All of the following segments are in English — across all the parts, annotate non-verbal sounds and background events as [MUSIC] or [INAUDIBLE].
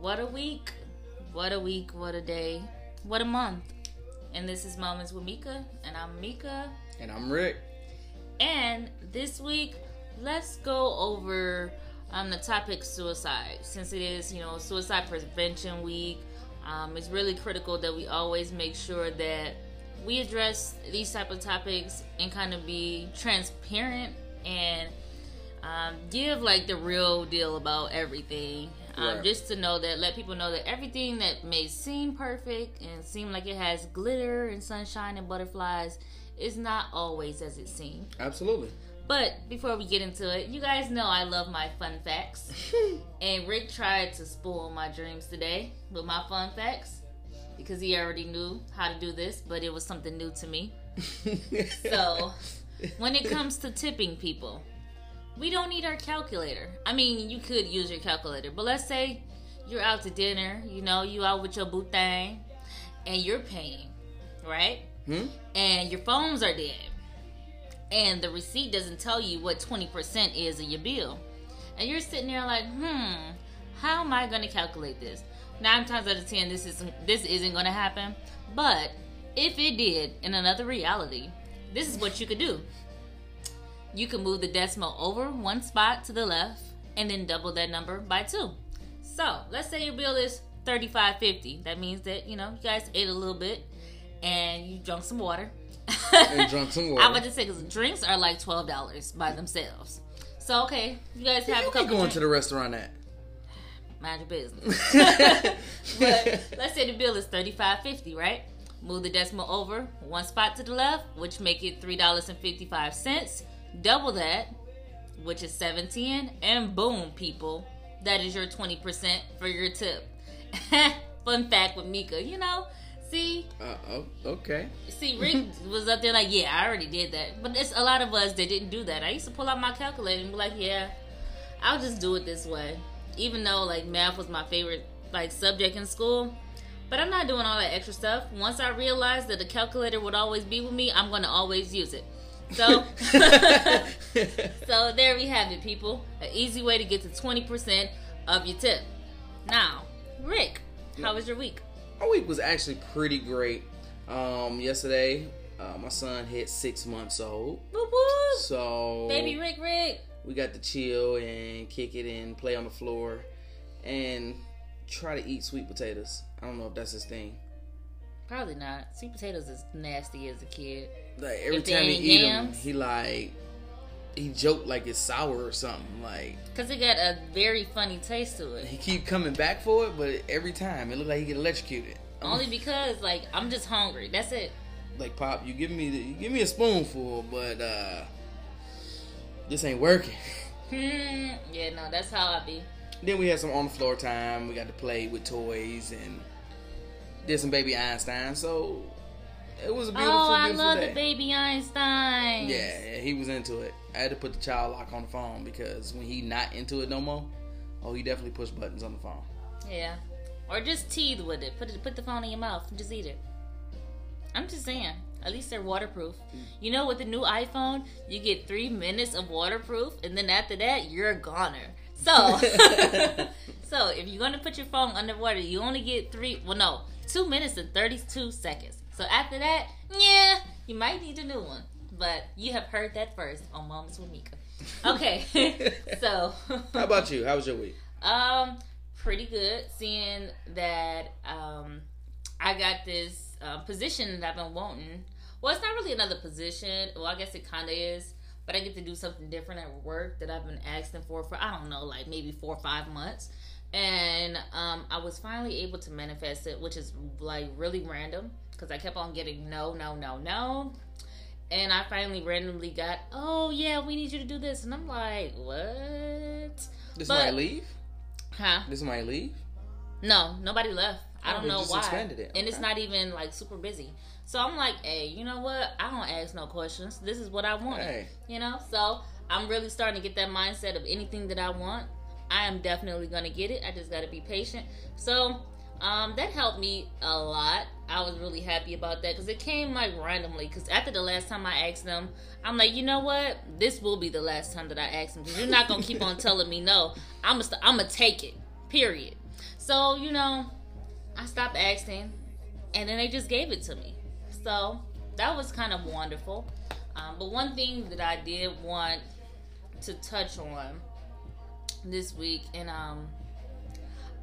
What a week. What a week. What a day. What a month. And this is Moments with Mica. And I'm Mica. And I'm Rick. And this week, let's go over um, the topic suicide. Since it is, you know, Suicide Prevention Week, um, it's really critical that we always make sure that we address these type of topics and kind of be transparent and um, give like the real deal about everything. Um, Right. Just to know that, let people know that everything that may seem perfect and seem like it has glitter and sunshine and butterflies is not always as it seems. Absolutely. But before we get into it, you guys know I love my fun facts. [LAUGHS] and Rick tried to spoil my dreams today with my fun facts because he already knew how to do this, but it was something new to me. [LAUGHS] So, when it comes to tipping people, we don't need our calculator. I mean, you could use your calculator, but let's say you're out to dinner, you know, you out with your boo thing, and you're paying, right? Hmm? And your phones are dead, and the receipt doesn't tell you what 20% is of your bill. And you're sitting there like, hmm, how am I going to calculate this? Nine times out of ten, this isn't this isn't going to happen. But if it did in another reality, this is what you could do. You can move the decimal over one spot to the left and then double that number by two. So let's say your bill is 35.50. That means that, you know, you guys ate a little bit and you drunk some water. [LAUGHS] and drunk some water. I'm about to say, because drinks are like $12 by themselves. So, okay, you guys have you a couple going drinks. to the restaurant at? Mind your business. [LAUGHS] [LAUGHS] but let's say the bill is 35.50, right? Move the decimal over one spot to the left, which make it $3.55 Double that, which is seventeen, and boom, people, that is your twenty percent for your tip. [LAUGHS] Fun fact with Mica, you know. See, Uh, oh, okay. see, [LAUGHS] Rick was up there like, yeah, I already did that. But it's a lot of us that didn't do that. I used to pull out my calculator and be like, yeah, I'll just do it this way. Even though like math was my favorite like subject in school. But I'm not doing all that extra stuff. Once I realized that the calculator would always be with me, I'm gonna always use it. So [LAUGHS] [LAUGHS] So there we have it, people. An easy way to get to 20% of your tip. Now, Rick, how was your week? My week was actually pretty great. Um, yesterday, uh, my son hit six months old, Whoop whoop. so Baby Rick Rick. we got to chill and kick it and play on the floor and try to eat sweet potatoes. I don't know if that's his thing. Probably not. Sweet potatoes is nasty as a kid. Like every If time he eat them, he like he joked like it's sour or something. Like Because it got a very funny taste to it. he keep coming back for it, but every time it look like he get electrocuted. Only because, like, I'm just hungry. That's it. like pop, you give me the, you give me a spoonful, but uh this ain't working. [LAUGHS] Hmm. Yeah, no, that's how I be. Then we had some on the floor time. We got to play with toys and did some baby Einstein. So it was a beautiful, oh, I beautiful love day. the baby Einstein. Yeah, yeah, he was into it. I had to put the child lock on the phone because when he not into it no more, oh, he definitely push buttons on the phone. Yeah. Or just teeth with it. Put it. Put the phone in your mouth and just eat it. I'm just saying. At least they're waterproof. You know, with the new iPhone, you get three minutes of waterproof, and then after that, you're a goner. So, [LAUGHS] [LAUGHS] so if you're gonna put your phone underwater, you only get three. Well, no, two minutes and thirty-two seconds. So after that, yeah, you might need a new one. But you have heard that first on Moments with Mica. Okay, [LAUGHS] so How about you? How was your week? um, pretty good. Seeing that um, I got this uh, position that I've been wanting. Well, it's not really another position. Well, I guess it kind of is, but I get to do something different at work that I've been asking for for I don't know, like maybe four or five months. And um, I was finally able to manifest it, which is like really random because I kept on getting no, no, no, no. And I finally randomly got, oh yeah, we need you to do this, and I'm like, what? This But- somebody leave? Huh? Did somebody leave? No, nobody left. I don't know why. it. And it's not even like super busy. So I'm like, hey, you know what? I don't ask no questions. This is what I want. Hey, You know? So I'm really starting to get that mindset of anything that I want, I am definitely gonna get it. I just gotta be patient. So um, that helped me a lot. I was really happy about that because it came like randomly. Because after the last time I asked them, I'm like, you know what? This will be the last time that I ask them you're not gonna keep on telling me no. I'm gonna, I'm gonna take it. Period. So, you know, I stopped asking and then they just gave it to me. So that was kind of wonderful. Um, but one thing that I did want to touch on this week, and um,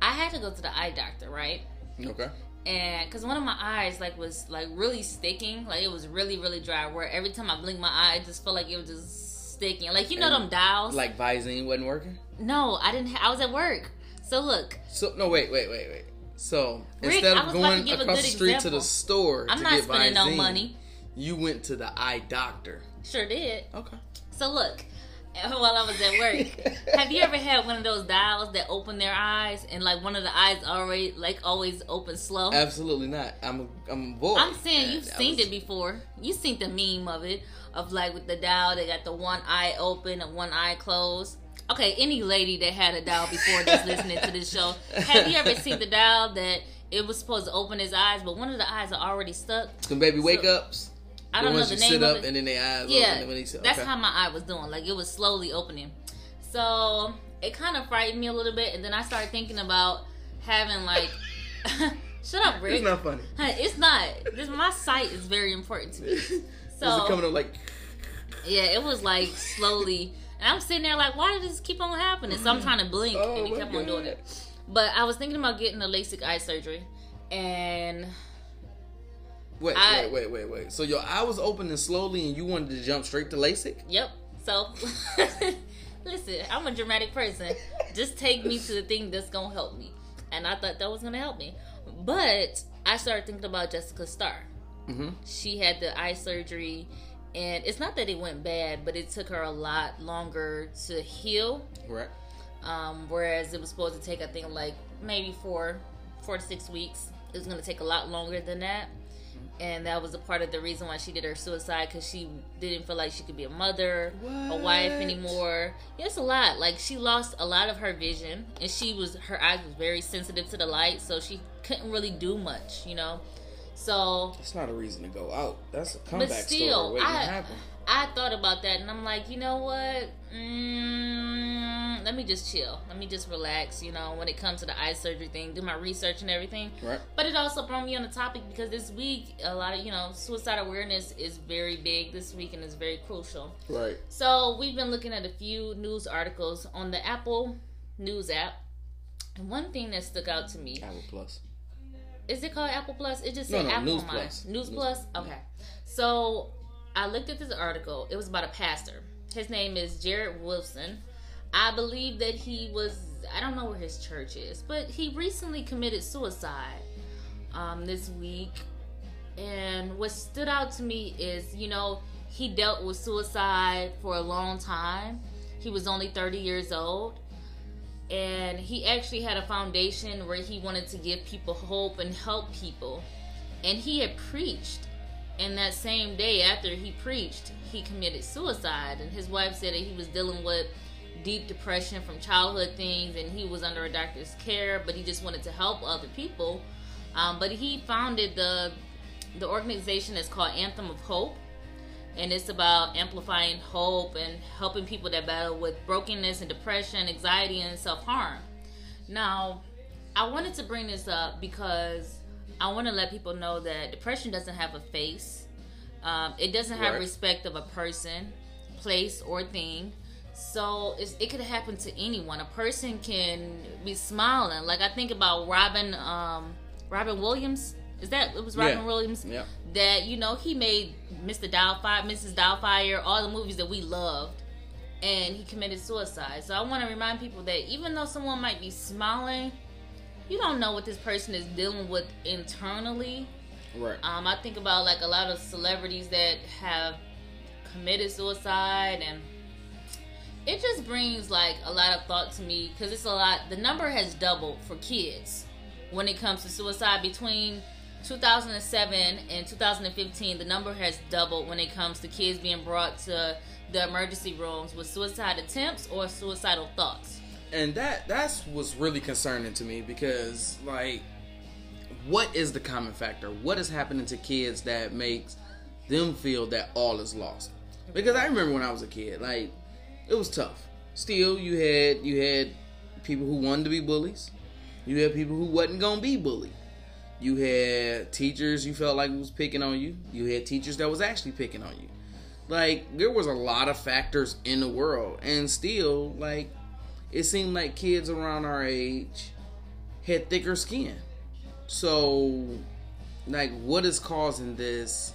I had to go to the eye doctor, right? Okay. And because one of my eyes like was like really sticking, like it was really really dry. Where every time I blinked my eye, it just felt like it was just sticking. Like you know And, them dials. Like Visine wasn't working. no, I didn't. Ha- I was at work. So look, So no, wait, wait, wait, wait. So Rick, instead of was about to going across the street to the store I'm to not get spending no money. you went to the eye doctor. Sure did. Okay. So look, [LAUGHS] while I was at work, have you ever had one of those dials that open their eyes and like one of the eyes already like always open slow? Absolutely not. I'm a, I'm boy. I'm saying you've I seen was- it before. You've seen the meme of it of like with the dial, they got the one eye open and one eye closed. Okay, any lady that had a dial before that's [LAUGHS] listening to this show, have you ever seen the dial that it was supposed to open his eyes, but one of the eyes are already stuck? Some baby wake ups. I don't know the name sit of up it. and then their eyes Yeah, open. When they sit, that's okay. how my eye was doing. Like it was slowly opening. So it kind of frightened me a little bit, and then I started thinking about having like, [LAUGHS] shut up, Rick. It's not funny. It's not. This my sight is very important to me. [LAUGHS] Is it So coming up like? yeah, it was like slowly, and I'm sitting there like, why did this keep on happening? So I'm trying to blink, Oh and it kept on doing it. But I was thinking about getting a LASIK eye surgery, and Wait, I- wait, wait, wait, wait. So your eye was opening slowly, and you wanted to jump straight to LASIK? Yep. So, [LAUGHS] listen, I'm a dramatic person. Just take me to the thing that's gonna help me, and I thought that was gonna help me. But I started thinking about Jessica Starr. Mm-hmm. She had the eye surgery, and it's not that it went bad, but it took her a lot longer to heal. Right. Um, whereas it was supposed to take, I think, like maybe four, four to six weeks. It was gonna take a lot longer than that and that was a part of the reason why she did her suicide because she didn't feel like she could be a mother, a wife anymore. Yeah, it's a lot. Like she lost a lot of her vision, and she was her eyes was very sensitive to the light, so she couldn't really do much, you know. So, it's not a reason to go out. That's a comeback but still, story waiting to I happen. I thought about that, and I'm like, you know what? Mm, let me just chill. Let me just relax. You know, when it comes to the eye surgery thing, do my research and everything. Right. But it also brought me on the topic because this week, a lot of, you know, suicide awareness is very big this week and is very crucial. Right. So we've been looking at a few news articles on the Apple News app. And one thing that stuck out to me Apple Plus. is it called Apple Plus? It just said no, Apple News. Plus. News, News- Plus? Okay. So I looked at this article. It was about a pastor. His name is Jarrid Wilson. I believe that he was, I don't know where his church is, but he recently committed suicide um, this week. And what stood out to me is, you know, he dealt with suicide for a long time. He was only 30 years old and he actually had a foundation where he wanted to give people hope and help people and he had preached and that same day after he preached he committed suicide and his wife said that he was dealing with deep depression from childhood things and he was under a doctor's care but he just wanted to help other people um, but he founded the the organization that's called anthem of hope and it's about amplifying hope and helping people that battle with brokenness and depression, anxiety, and self harm. Now, I wanted to bring this up because I want to let people know that depression doesn't have a face, um, it doesn't have Right. respect of a person, place, or thing. So it could happen to anyone. A person can be smiling. Like I think about Robin, um, Robin Williams. Is that it was Robin Yeah. Williams? Yeah. that you know he made Mr. Doubtfire, Mrs. Doubtfire, all the movies that we loved, and he committed suicide. So I want to remind people that even though someone might be smiling, you don't know what this person is dealing with internally. Right. Um, I think about like a lot of celebrities that have committed suicide, and it just brings like a lot of thought to me because it's a lot. The number has doubled for kids when it comes to suicide between 2007 and 2015. The number has doubled when it comes to kids being brought to the emergency rooms with suicide attempts or suicidal thoughts. and that that's what's really concerning to me because like what is the common factor what is happening to kids that makes them feel that all is lost because i remember when i was a kid like it was tough still you had you had people who wanted to be bullies You had people who wasn't gonna be bullied. You had teachers you felt like was picking on you. You had teachers that was actually picking on you. Like there was a lot of factors in the world, and still, like it seemed like kids around our age had thicker skin. So, like, what is causing this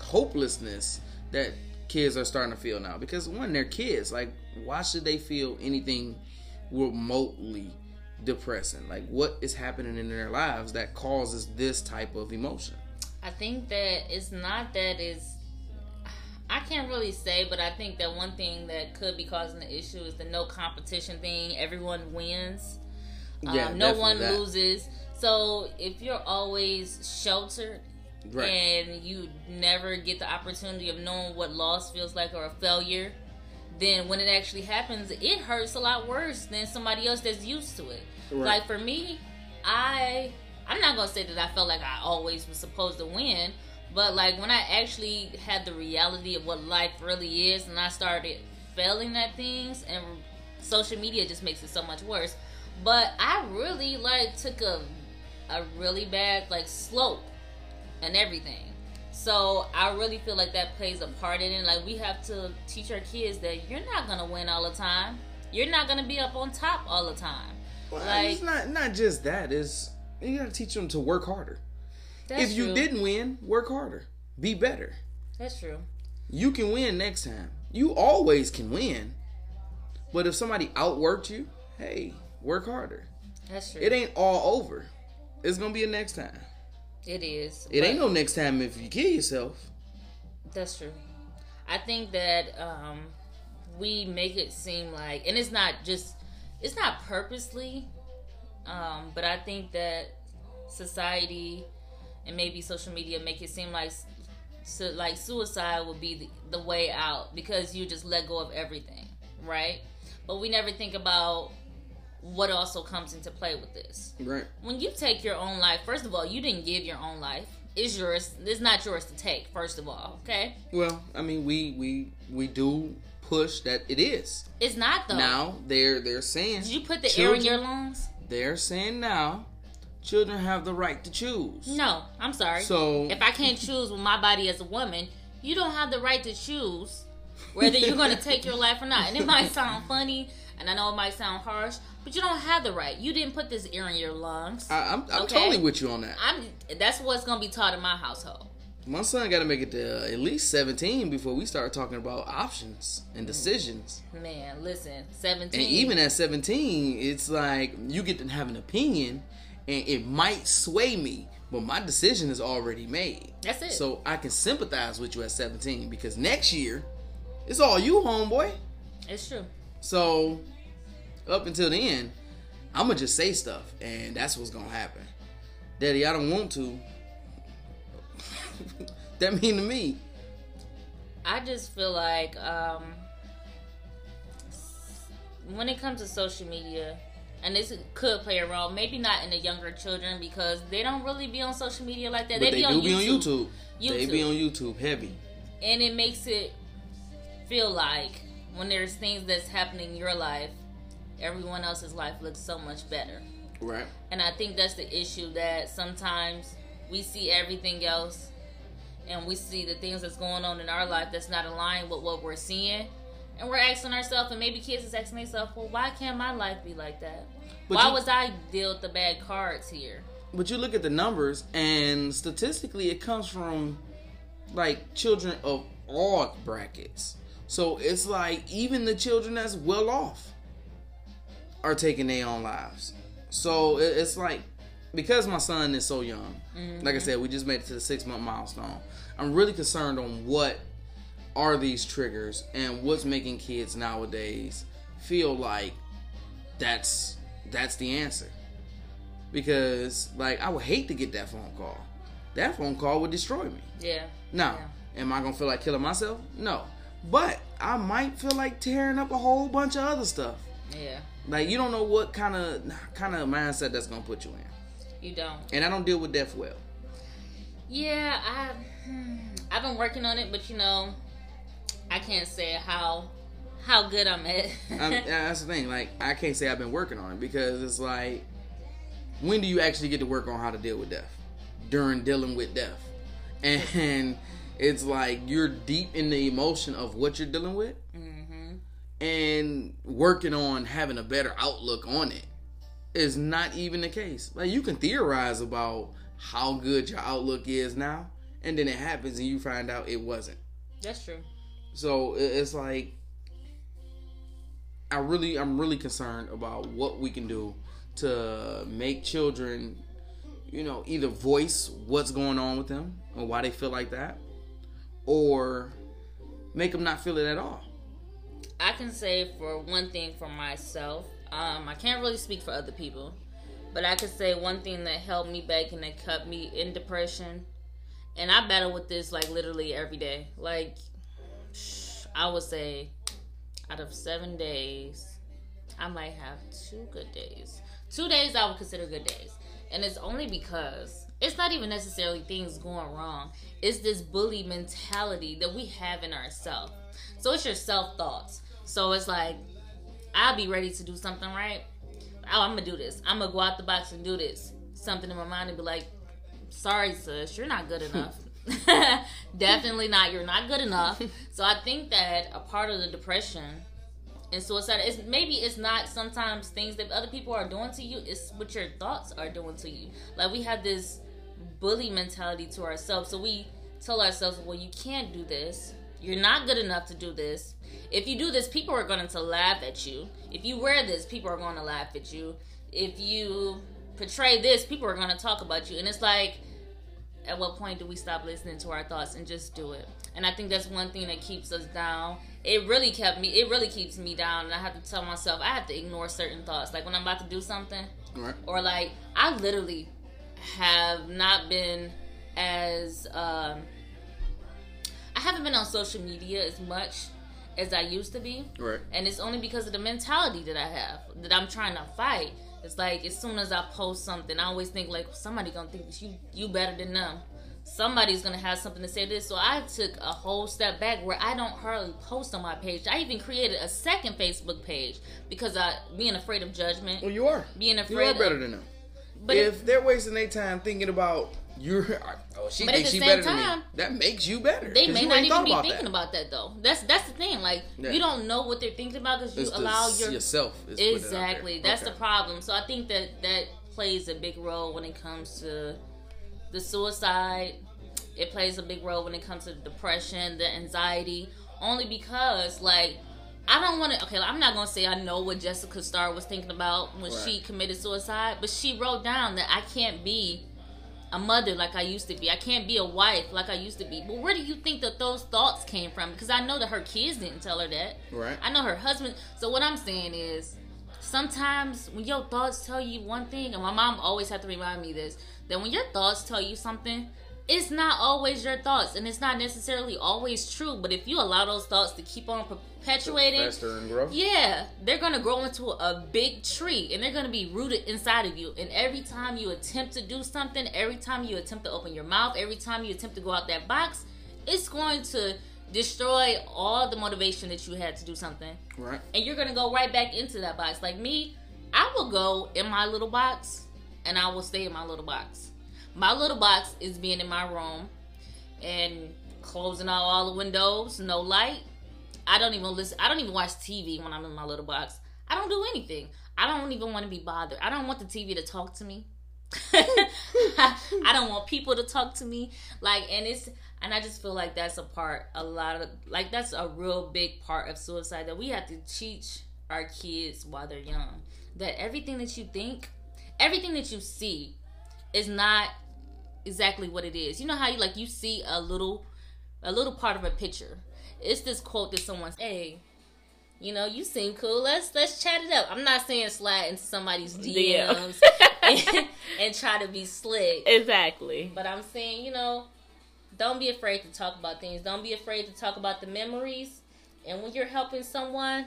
hopelessness that kids are starting to feel now? Because when they're kids, like, why should they feel anything remotely depressing? Like, what is happening in their lives that causes this type of emotion? I think that it's not that it's. I can't really say, but I think that one thing that could be causing the issue is the no competition thing. Everyone wins. Yeah, um, no one that. loses. So if you're always sheltered Right. and you never get the opportunity of knowing what loss feels like or a failure, then when it actually happens, it hurts a lot worse than somebody else that's used to it. Right. Like for me, I I'm not gonna say that I felt like I always was supposed to win, but like when I actually had the reality of what life really is, and I started failing at things, and social media just makes it so much worse. But I really like took a a really bad like slope and everything. So I really feel like that plays a part in it. Like we have to teach our kids that you're not gonna win all the time. You're not gonna be up on top all the time. Well, like it's not not just that. Is you got to teach them to work harder. if you true. didn't win, work harder. Be better. that's true. You can win next time. You always can win. But if somebody outworked you, hey, work harder. That's true. It ain't all over. It's gonna be a next time. It is. It ain't no next time if you kill yourself. That's true. I think that um, we make it seem like, and it's not just, it's not purposely, um, but I think that society and maybe social media make it seem like, so, like suicide would be the, the way out because you just let go of everything, right? But we never think about what also comes into play with this Right. when you take your own life, first of all, you didn't give your own life. It's yours. It's not yours to take. First of all, okay? Well, I mean, we we we do push that it is. It's not though. Now they're they're saying Did you put the air in your lungs? They're saying now, children have the right to choose. No, I'm sorry. So if I can't choose with my body as a woman, you don't have the right to choose whether you're going [LAUGHS] to take your life or not. And it might sound funny, and I know it might sound harsh, but you don't have the right. You didn't put this air in your lungs. I, I'm I'm Okay. totally with you on that. I'm. That's what's going to be taught in my household. My son got to make it to uh, at least 17 before we start talking about options and decisions. Man, listen, 17. And even at 17, it's like you get to have an opinion and it might sway me, but my decision is already made. That's it. So I can sympathize with you at 17 because next year, it's all you, homeboy. it's true. So up until the end, I'm going to just say stuff and that's what's going to happen. Daddy, I don't want to. [LAUGHS] that mean to me. I just feel like um, when it comes to social media, and this could play a role, maybe not in the younger children because they don't really be on social media like that. They, they, be, do on be on YouTube. They be on YouTube heavy. and it makes it feel like when there's things that's happening in your life, everyone else's life looks so much better. Right. And I think that's the issue that sometimes we see everything else and we see the things that's going on in our life that's not aligned with what we're seeing. And we're asking ourselves, and maybe kids is asking themselves, well, why can't my life be like that? But why you- was I dealt the bad cards here? But you look at the numbers, and statistically, it comes from like children of all brackets. So it's like even the children that's well off are taking their own lives. So it's like because my son is so young, mm-hmm. like I said, we just made it to the six month milestone. I'm really concerned on what are these triggers and what's making kids nowadays feel like that's that's the answer because like I would hate to get that phone call. That phone call would destroy me. Yeah. Now, am I gonna feel like killing myself? No, but I might feel like tearing up a whole bunch of other stuff. Yeah. Like you don't know what kind of kind of mindset that's gonna put you in, You don't. and I don't deal with death well. Yeah, I hmm, I've been working on it, but you know, I can't say how how good I'm at. I'm, [LAUGHS] that's the thing. Like I can't say I've been working on it because it's like when do you actually get to work on how to deal with death during dealing with death and it's like you're deep in the emotion of what you're dealing with mm-hmm. and working on having a better outlook on it. Is not even the case. Like you can theorize about how good your outlook is now and then it happens and you find out it wasn't. That's true. so it's like I really I'm really concerned about what we can do to make children you know either voice what's going on with them or why they feel like that or make them not feel it at all. I can say for one thing for myself, um, I can't really speak for other people, but I can say one thing that held me back and that kept me in depression, and I battle with this like literally every day. Like, I would say, out of seven days, I might have two good days. Two days I would consider good days, and it's only because it's not even necessarily things going wrong. It's this bully mentality that we have in ourselves. So it's your self thoughts. So it's like, I'll be ready to do something right. Oh, I'm gonna do this. I'm gonna go out the box and do this. Something in my mind and be like, sorry, sis, you're not good [LAUGHS] enough. [LAUGHS] Definitely not. You're not good enough. So I think that a part of the depression and suicide is maybe it's not sometimes things that other people are doing to you. It's what your thoughts are doing to you. Like we have this bully mentality to ourselves. So we tell ourselves, well, you can't do this. You're not good enough to do this. If you do this, people are going to laugh at you. If you wear this, people are going to laugh at you. If you portray this, people are going to talk about you. And it's like, at what point do we stop listening to our thoughts and just do it? And I think that's one thing that keeps us down. It really kept me. It really keeps me down, and I have to tell myself I have to ignore certain thoughts. Like when I'm about to do something, Right. or like I literally have not been as um I haven't been on social media as much as I used to be. Right. And it's only because of the mentality that I have that I'm trying to fight. It's like as soon as I post something, I always think like somebody gonna think that you you better than them. Somebody's gonna have something to say to this. So I took a whole step back where I don't hardly post on my page. I even created a second Facebook page because I being afraid of judgment, Well, you are. being afraid. You are better of, than them. But it- if they're wasting their time thinking about you're, oh, she thinks the she better than time, me. That makes you better. They may not even be about thinking that. about that though. That's that's the thing. Like Yeah. you don't know what they're thinking about because you It's the- allow your yourself. is putting out there. exactly. That's Okay. the problem. So I think that that plays a big role when it comes to the suicide. It plays a big role when it comes to the depression, the anxiety. Only because like. I don't want to. Okay, I'm not gonna say I know what Jessica Starr was thinking about when she committed suicide, but she wrote down that I can't be a mother like I used to be. I can't be a wife like I used to be. But where do you think that those thoughts came from? Because I know that her kids didn't tell her that. Right. I know her husband. So what I'm saying is, sometimes when your thoughts tell you one thing, and my mom always had to remind me this, that when your thoughts tell you something, it's not always your thoughts, and it's not necessarily always true. But if you allow those thoughts to keep on perpetuating, grow. yeah, they're gonna grow into a big tree and they're gonna be rooted inside of you. And every time you attempt to do something, every time you attempt to open your mouth, every time you attempt to go out that box, it's going to destroy all the motivation that you had to do something. Right. And you're gonna go right back into that box. Like me, I will go in my little box and I will stay in my little box. My little box is being in my room and closing out all the windows, no light. I don't even listen. I don't even watch TV when I'm in my little box. I don't do anything. I don't even want to be bothered. I don't want the TV to talk to me. [LAUGHS] I don't want people to talk to me. Like, and it's, and I just feel like that's a part, a lot of, like, that's a real big part of suicide that we have to teach our kids while they're young. That everything that you think, everything that you see is not exactly what it is. You know how you, like, you see a little, a little part of a picture. It's this quote that someone's, hey, you know, you seem cool. Let's let's chat it up. I'm not saying slide into somebody's. [LAUGHS] DMs [LAUGHS] and, and try to be slick, Exactly. but I'm saying, you know, don't be afraid to talk about things. Don't be afraid to talk about the memories. And when you're helping someone,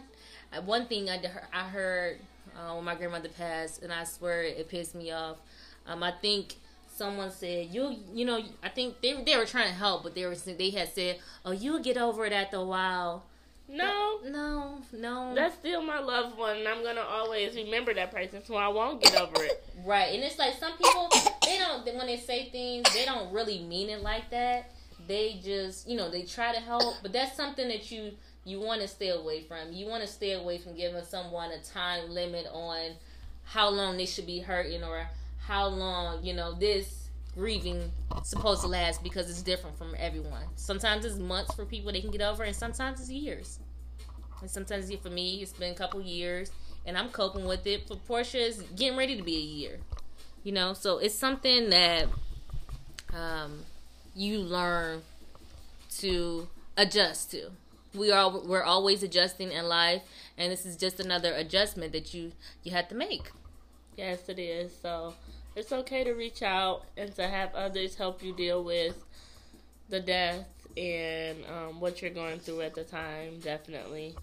uh, one thing I, I heard uh, when my grandmother passed, and I swear it pissed me off. Um, I think someone said you, you know, I think they they were trying to help, but they were they had said, oh, you'll get over it after a while. No, No, no. that's still my loved one, and I'm gonna always remember that person, so I won't get over it. [LAUGHS] Right, and it's like some people they don't when they say things they don't really mean it like that. They just you know they try to help, but that's something that you you want to stay away from. You want to stay away from giving someone a time limit on how long they should be hurting or how long you know this grieving supposed to last because it's different from everyone. Sometimes it's months for people they can get over, and sometimes it's years. And sometimes for me, it's been a couple years, and I'm coping with it. For Portia, it's getting ready to be a year. You know, so it's something that um, you learn to adjust to. We are we're always adjusting in life, and this is just another adjustment that you you have to make. Yes, it is. So it's okay to reach out and to have others help you deal with the death and um, what you're going through at the time. Definitely.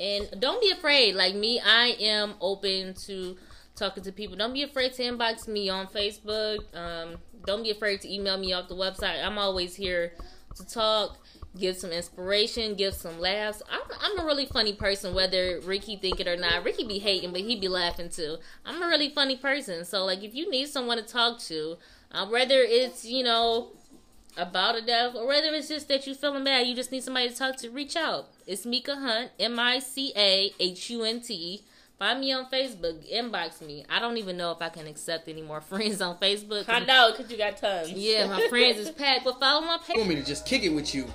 And don't be afraid. Like me, I am open to talking to people. Don't be afraid to inbox me on Facebook. Um, don't be afraid to email me off the website. I'm always here to talk, give some inspiration, give some laughs. I'm, I'm a really funny person, whether Ricky think it or not. Ricky be hating, but he be laughing too. I'm a really funny person. So like, if you need someone to talk to, uh, whether it's you know about a death or whether it's just that you feeling bad, you just need somebody to talk to, reach out. It's Mica Hunt, M I C A H U N T. Find me on Facebook, inbox me. I don't even know if I can accept any more [LAUGHS] friends on Facebook. I know, because you got tons. Yeah, my friends is packed, but follow my page. You want me to just kick it with you,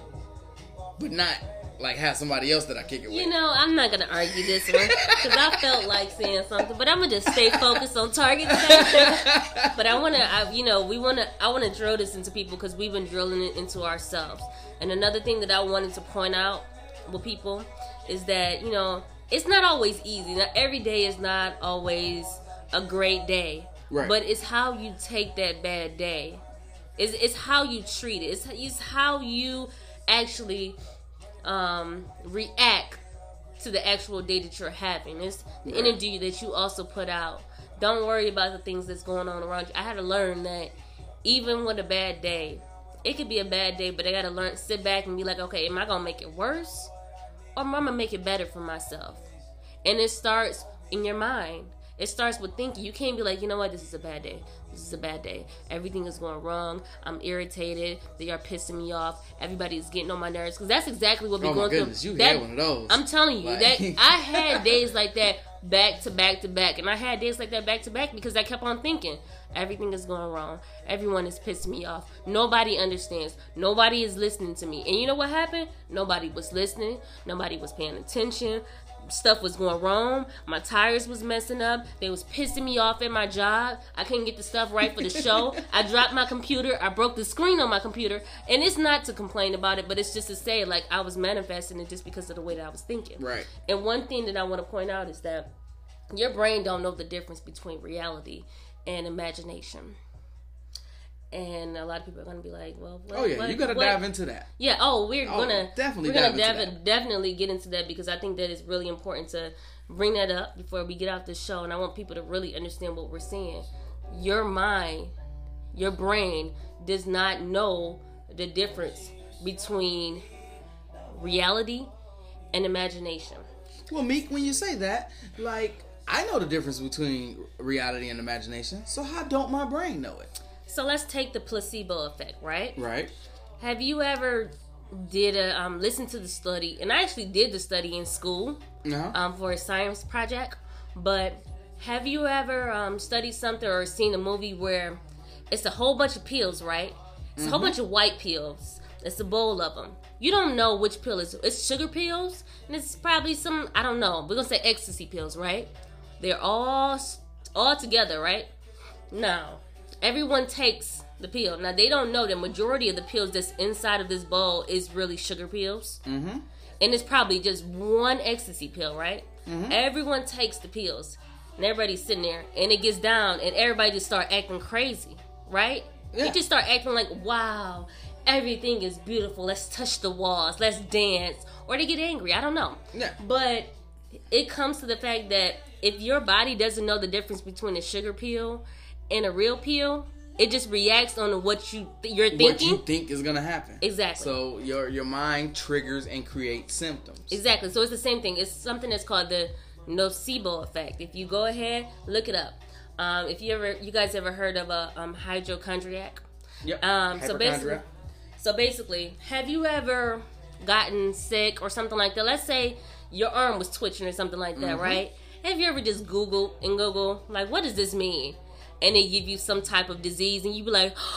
but not like have somebody else that I kick it with. You know, I'm not gonna argue this one because I felt like saying something, but I'm gonna just stay focused on target today. [LAUGHS] But I wanna, I, you know, we wanna, I wanna drill this into people because we've been drilling it into ourselves. And another thing that I wanted to point out with people is that you know it's not always easy. Not every day is not always a great day, Right. but it's how you take that bad day. It's, it's how you treat it. It's, it's how you actually um, react to the actual day that you're having. It's the Right. energy that you also put out. Don't worry about the things that's going on around you. I had to learn that even with a bad day, it could be a bad day, but I got to learn, sit back and be like, okay, am I going to make it worse? Or am I going to make it better for myself? And it starts in your mind. It starts with thinking. You can't be like, you know what, this is a bad day. This is a bad day. Everything is going wrong. I'm irritated. They are pissing me off. Everybody is getting on my nerves. Because that's exactly what we're oh going goodness, through. you That- had one of those. I'm telling you Like- that I had [LAUGHS] days like that back to back to back, and I had days like that back to back because I kept on thinking everything is going wrong. Everyone is pissing me off. Nobody understands. Nobody is listening to me. And you know what happened? Nobody was listening. Nobody was paying attention. Stuff was going wrong. My tires was messing up. They was pissing me off at my job. I couldn't get the stuff right for the show. [LAUGHS] I dropped my computer. I broke the screen on my computer. And it's not to complain about it, but it's just to say like I was manifesting it just because of the way that I was thinking. right. And one thing that I want to point out is that your brain don't know the difference between reality and imagination. And a lot of people are going to be like, "Well, oh, what, Oh yeah, what- you gotta what- dive into that. yeah. Oh, we're Oh, gonna definitely we're gonna dive definitely get into that because I think that is really important to bring that up before we get off the show, and I want people to really understand what we're saying. Your mind, your brain does not know the difference between reality and imagination. Well, Meek, when you say that, like I know the difference between reality and imagination. So how don't my brain know it? So let's take the placebo effect, right? Right. Have you ever did a um, listen to the study? And I actually did the study in school. Uh-huh. um, for a science project. But have you ever um, studied something or seen a movie where it's a whole bunch of pills, right? It's a whole bunch of white pills. It's a bowl of them. You don't know which pill is. It's sugar pills, and it's probably some I don't know. We're gonna say ecstasy pills, right? They're all all together, right? Now, everyone takes the pill. Now they don't know the majority of the pills that's inside of this bowl is really sugar pills Mm-hmm. and it's probably just one ecstasy pill, right? Everyone takes the pills, and everybody's sitting there, and it gets down, and everybody just start acting crazy, right? Yeah. They just start acting like, "Wow, everything is beautiful. Let's touch the walls. Let's dance," or they get angry. I don't know. Yeah. But it comes to the fact that if your body doesn't know the difference between a sugar pill and a real pill, It just reacts on what you you're thinking. What you think is gonna happen. Exactly. So your your mind triggers and creates symptoms. Exactly. So it's the same thing. It's something that's called the nocebo effect. If you go ahead, look it up. Um, if you ever, you guys ever heard of a um, hypochondriac? Yep. Um, so basically, so basically, have you ever gotten sick or something like that? Let's say your arm was twitching or something like that, right? Have you ever just Google and Google like, what does this mean? And they give you some type of disease, and you be like, [GASPS]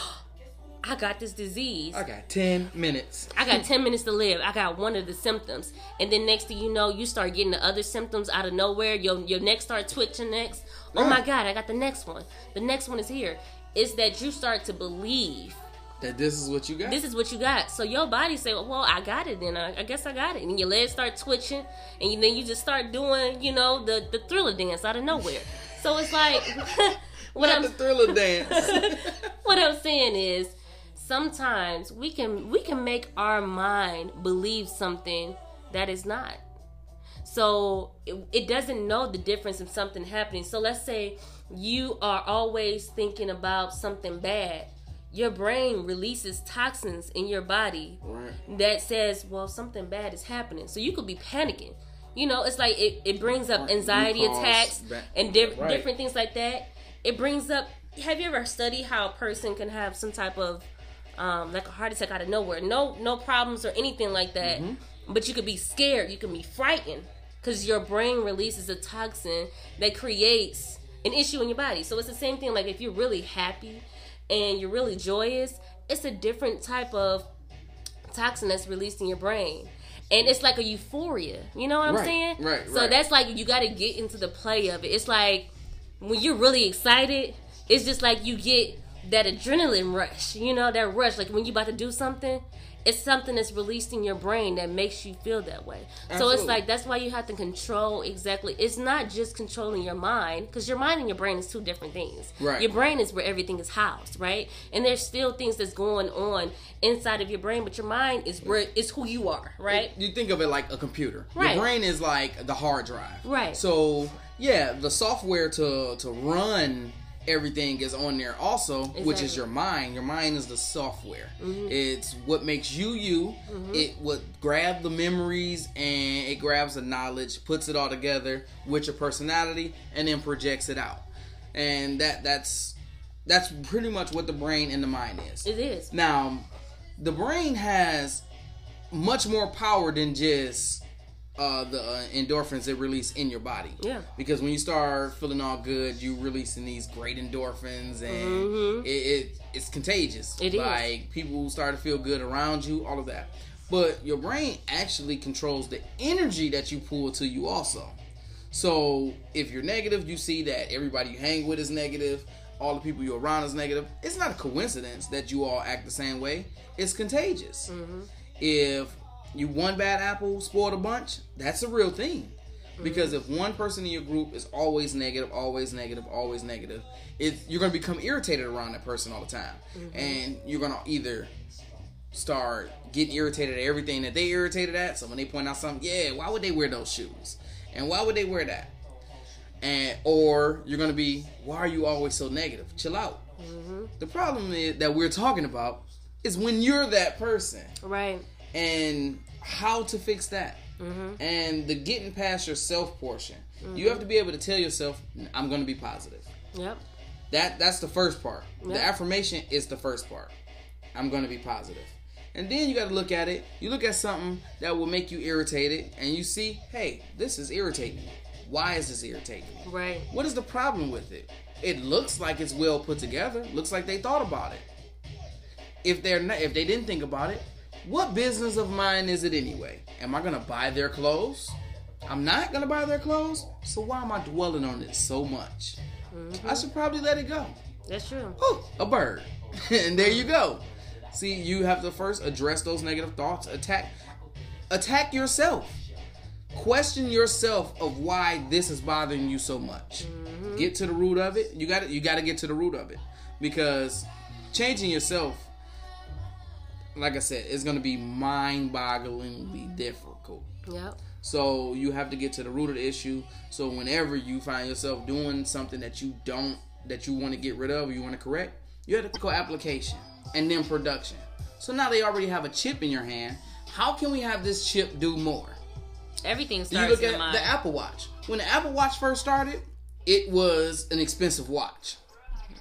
I got this disease. I got ten minutes. I got 10 minutes to live. I got one of the symptoms. And then next thing you know, you start getting the other symptoms out of nowhere. Your, your neck start twitching next. Oh my mm. God, I got the next one. The next one is here. It's that you start to believe That this is what you got. this is what you got. So your body say, well, I got it then. I, I guess I got it. And your legs start twitching. And you, then you just start doing, you know, the, the thriller dance out of nowhere. So it's like, [LAUGHS] [LAUGHS] what Not I'm the thriller dance. [LAUGHS] what I'm saying is sometimes we can we can make our mind believe something that is not. So it, it doesn't know the difference of something happening. So let's say you are always thinking about something bad. Your brain releases toxins in your body right. that says, well, something bad is happening. So you could be panicking. You know, it's like it, it brings up anxiety attacks and diff- Right. different things like that. It brings up. Have you ever studied how a person can have some type of um, like a heart attack out of nowhere? No, no problems or anything like that. Mm-hmm. But you could be scared. You can be frightened because your brain releases a toxin that creates an issue in your body. So it's the same thing. Like if you're really happy and you're really joyous, it's a different type of toxin that's released in your brain. And it's like a euphoria. You know what I'm Right, saying? right, So right. that's like you got to get into the play of it. It's like when you're really excited, it's just like you get that adrenaline rush. You know, that rush. Like when you're about to do something, it's something that's released in your brain that makes you feel that way. So it's like that's why you have to control exactly. It's not just controlling your mind because your mind and your brain is two different things. Right. Your brain is where everything is housed, right? And there's still things that's going on inside of your brain, but your mind is where is who you are, right? You think of it like a computer. Right. Your brain is like the hard drive. Right. So yeah, the software to to run everything is on there also, which is your mind. Your mind is the software. Mm-hmm. It's what makes you you. It would grab the memories and it grabs the knowledge, puts it all together with your personality, and then projects it out. And that that's that's pretty much what the brain and the mind is. It is. Now, the brain has much more power than just uh, the uh, endorphins it release in your body. Yeah. Because when you start feeling all good, you releasing these great endorphins, and it, it it's contagious. Mm-hmm. It is. like people start to feel good around you, all of that. But your brain actually controls the energy that you pull to you also. So if you're negative, you see that everybody you hang with is negative, all the people you're around is negative. It's not a coincidence that you all act the same way. It's contagious. If you one bad apple spoiled a bunch, that's a real thing. Because if one person in your group is always negative, always negative, always negative, it, you're going to become irritated around that person all the time. Mm-hmm. And you're going to either start getting irritated at everything that they irritated at. So when they point out something, yeah, why would they wear those shoes? And why would they wear that? And or you're gonna be, why are you always so negative? Chill out. Mm-hmm. The problem is that we're talking about is when you're that person Right. And how to fix that. Mm-hmm. And the getting past yourself portion. You have to be able to tell yourself, I'm gonna be positive. Yep. That that's the first part. The affirmation is the first part. I'm gonna be positive. And then you gotta look at it. You look at something that will make you irritated and you see, hey, this is irritating me. Why is this irritating me? Right. What is the problem with it? It looks like it's well put together. Looks like they thought about it. If they're not, if they didn't think about it, what business of mine is it anyway? Am I gonna buy their clothes? I'm not gonna buy their clothes. So why am I dwelling on it so much? Mm-hmm. I should probably let it go. That's true. Oh, a bird. [LAUGHS] and there you go. See, you have to first address those negative thoughts. Attack attack yourself. Question yourself of why this is bothering you so much. Mm-hmm. Get to the root of it. You got to you got to get to the root of it because changing yourself like I said, it's going to be mind-bogglingly difficult. Yep. So you have to get to the root of the issue. So whenever you find yourself doing something that you don't, that you want to get rid of, or you want to correct, you have to go application and then production. So now they already have a chip in your hand. How can we have this chip do more? Everything You starts look in at the Apple Watch. When the Apple Watch first started, it was an expensive watch.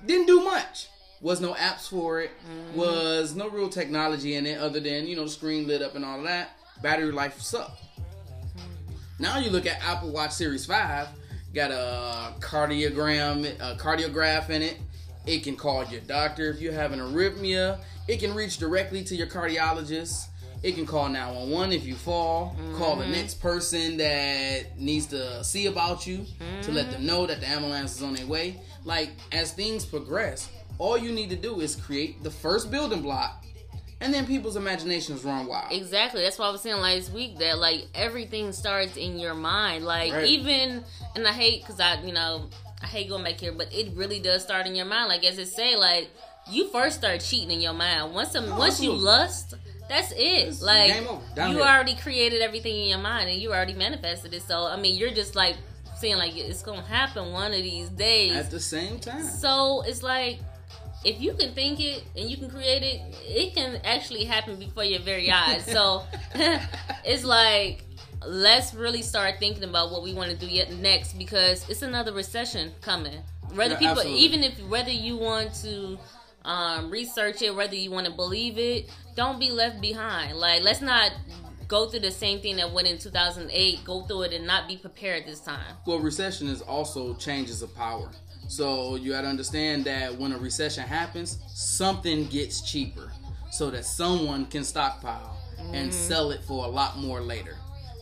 Didn't do much. Was no apps for it. Mm-hmm. Was no real technology in it other than you know the screen lit up and all of that. Battery life sucked. Mm-hmm. Now you look at Apple Watch Series Five. Got a cardiogram, a cardiograph in it. It can call your doctor if you have an arrhythmia. It can reach directly to your cardiologist. It can call 911 if you fall. Call the mm-hmm. next person that needs to see about you to let them mm-hmm. know that the ambulance is on their way. Like, as things progress, all you need to do is create the first building block, and then people's imaginations run wild. Exactly. That's why I was saying last week that like everything starts in your mind. Like Right. even, and I hate because I, you know, I hate going back here, but it really does start in your mind. Like as it say, like you first start cheating in your mind. Once, some, once you lust, that's it. It's like you Downhill. already created everything in your mind, and you already manifested it. So I mean, you're just like saying like it's gonna happen one of these days. At the same time. So it's like if you can think it and you can create it, it can actually happen before your very eyes. So [LAUGHS] it's like let's really start thinking about what we want to do yet next because it's another recession coming. Whether Yeah, people, absolutely. even if whether you want to um, research it, whether you want to believe it, don't be left behind. Like let's not go through the same thing that went in 2008. Go through it and not be prepared this time. Well, recession is also changes of power. So you got to understand that when a recession happens, something gets cheaper so that someone can stockpile and mm-hmm. sell it for a lot more later.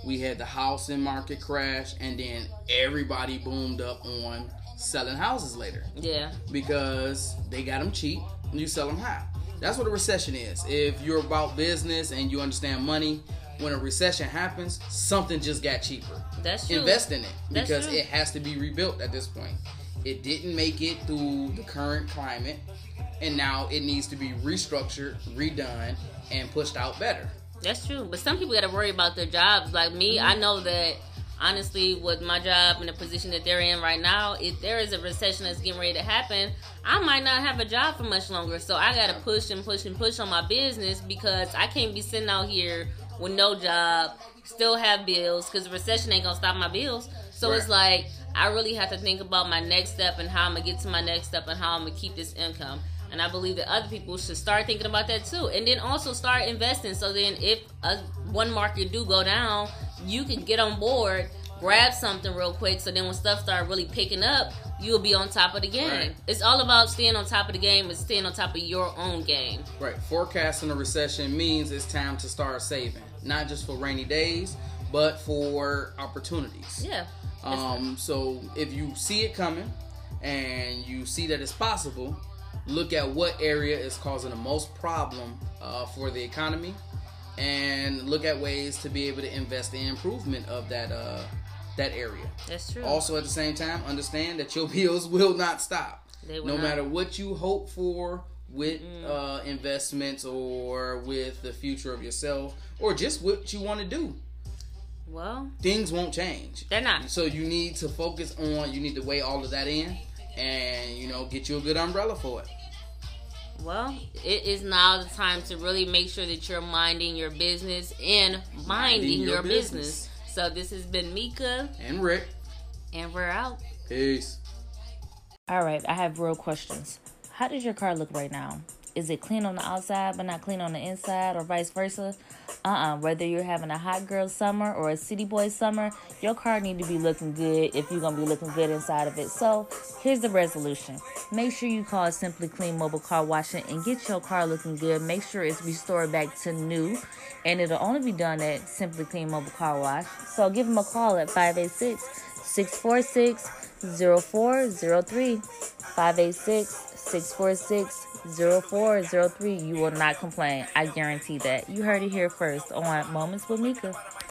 We had the housing market crash, and then everybody boomed up on selling houses later Yeah. because they got them cheap and you sell them high. That's what a recession is. If you're about business and you understand money, when a recession happens, something just got cheaper That's true. invest in it because it has to be rebuilt at this point. It didn't make it through the current climate, and now it needs to be restructured, redone, and pushed out better. That's true. But some people got to worry about their jobs. Like me, I mm-hmm. know that honestly, with my job and the position that they're in right now, if there is a recession that's getting ready to happen, I might not have a job for much longer. So I got to push and push and push on my business because I can't be sitting out here with no job, still have bills because the recession ain't going to stop my bills. So it's like, I really have to think about my next step and how I'm to get to my next step and how I'm to keep this income. And I believe that other people should start thinking about that too. And then also start investing. So then if a, one market do go down, you can get on board, grab something real quick. So then when stuff start really picking up, you'll be on top of the game. Right. It's all about staying on top of the game and staying on top of your own game. Right. Forecasting a recession means it's time to start saving, not just for rainy days, but for opportunities. Yeah. Um, so if you see it coming and you see that it's possible, look at what area is causing the most problem uh, for the economy, and look at ways to be able to invest in improvement of that uh, that area. That's true. Also, at the same time, understand that your [LAUGHS] bills will not stop. They will no not. matter what you hope for with uh, investments or with the future of yourself or just what you want to do, well, things won't change. they're not. So you need to focus on. You need to weigh all of that in, and you know, get you a good umbrella for it. Well, it is now the time to really make sure that you're minding your business and minding, your, your business. business. So this has been Mica, And Rick, and we're out. peace. All right, I have real questions. How does your car look right now? Is it clean on the outside but not clean on the inside, or vice versa? Uh uh Whether you're having a hot girl summer or a city boy summer, your car need to be looking good if you're gonna be looking good inside of it. So here's the resolution: make sure you call Simply Clean Mobile Car Washing and get your car looking good. Make sure it's restored back to new, and it'll only be done at Simply Clean Mobile Car Wash. So give them a call at 586 646 0403. 586 646 0403. You will not complain. I guarantee that. You heard it here first on Moments with Mica.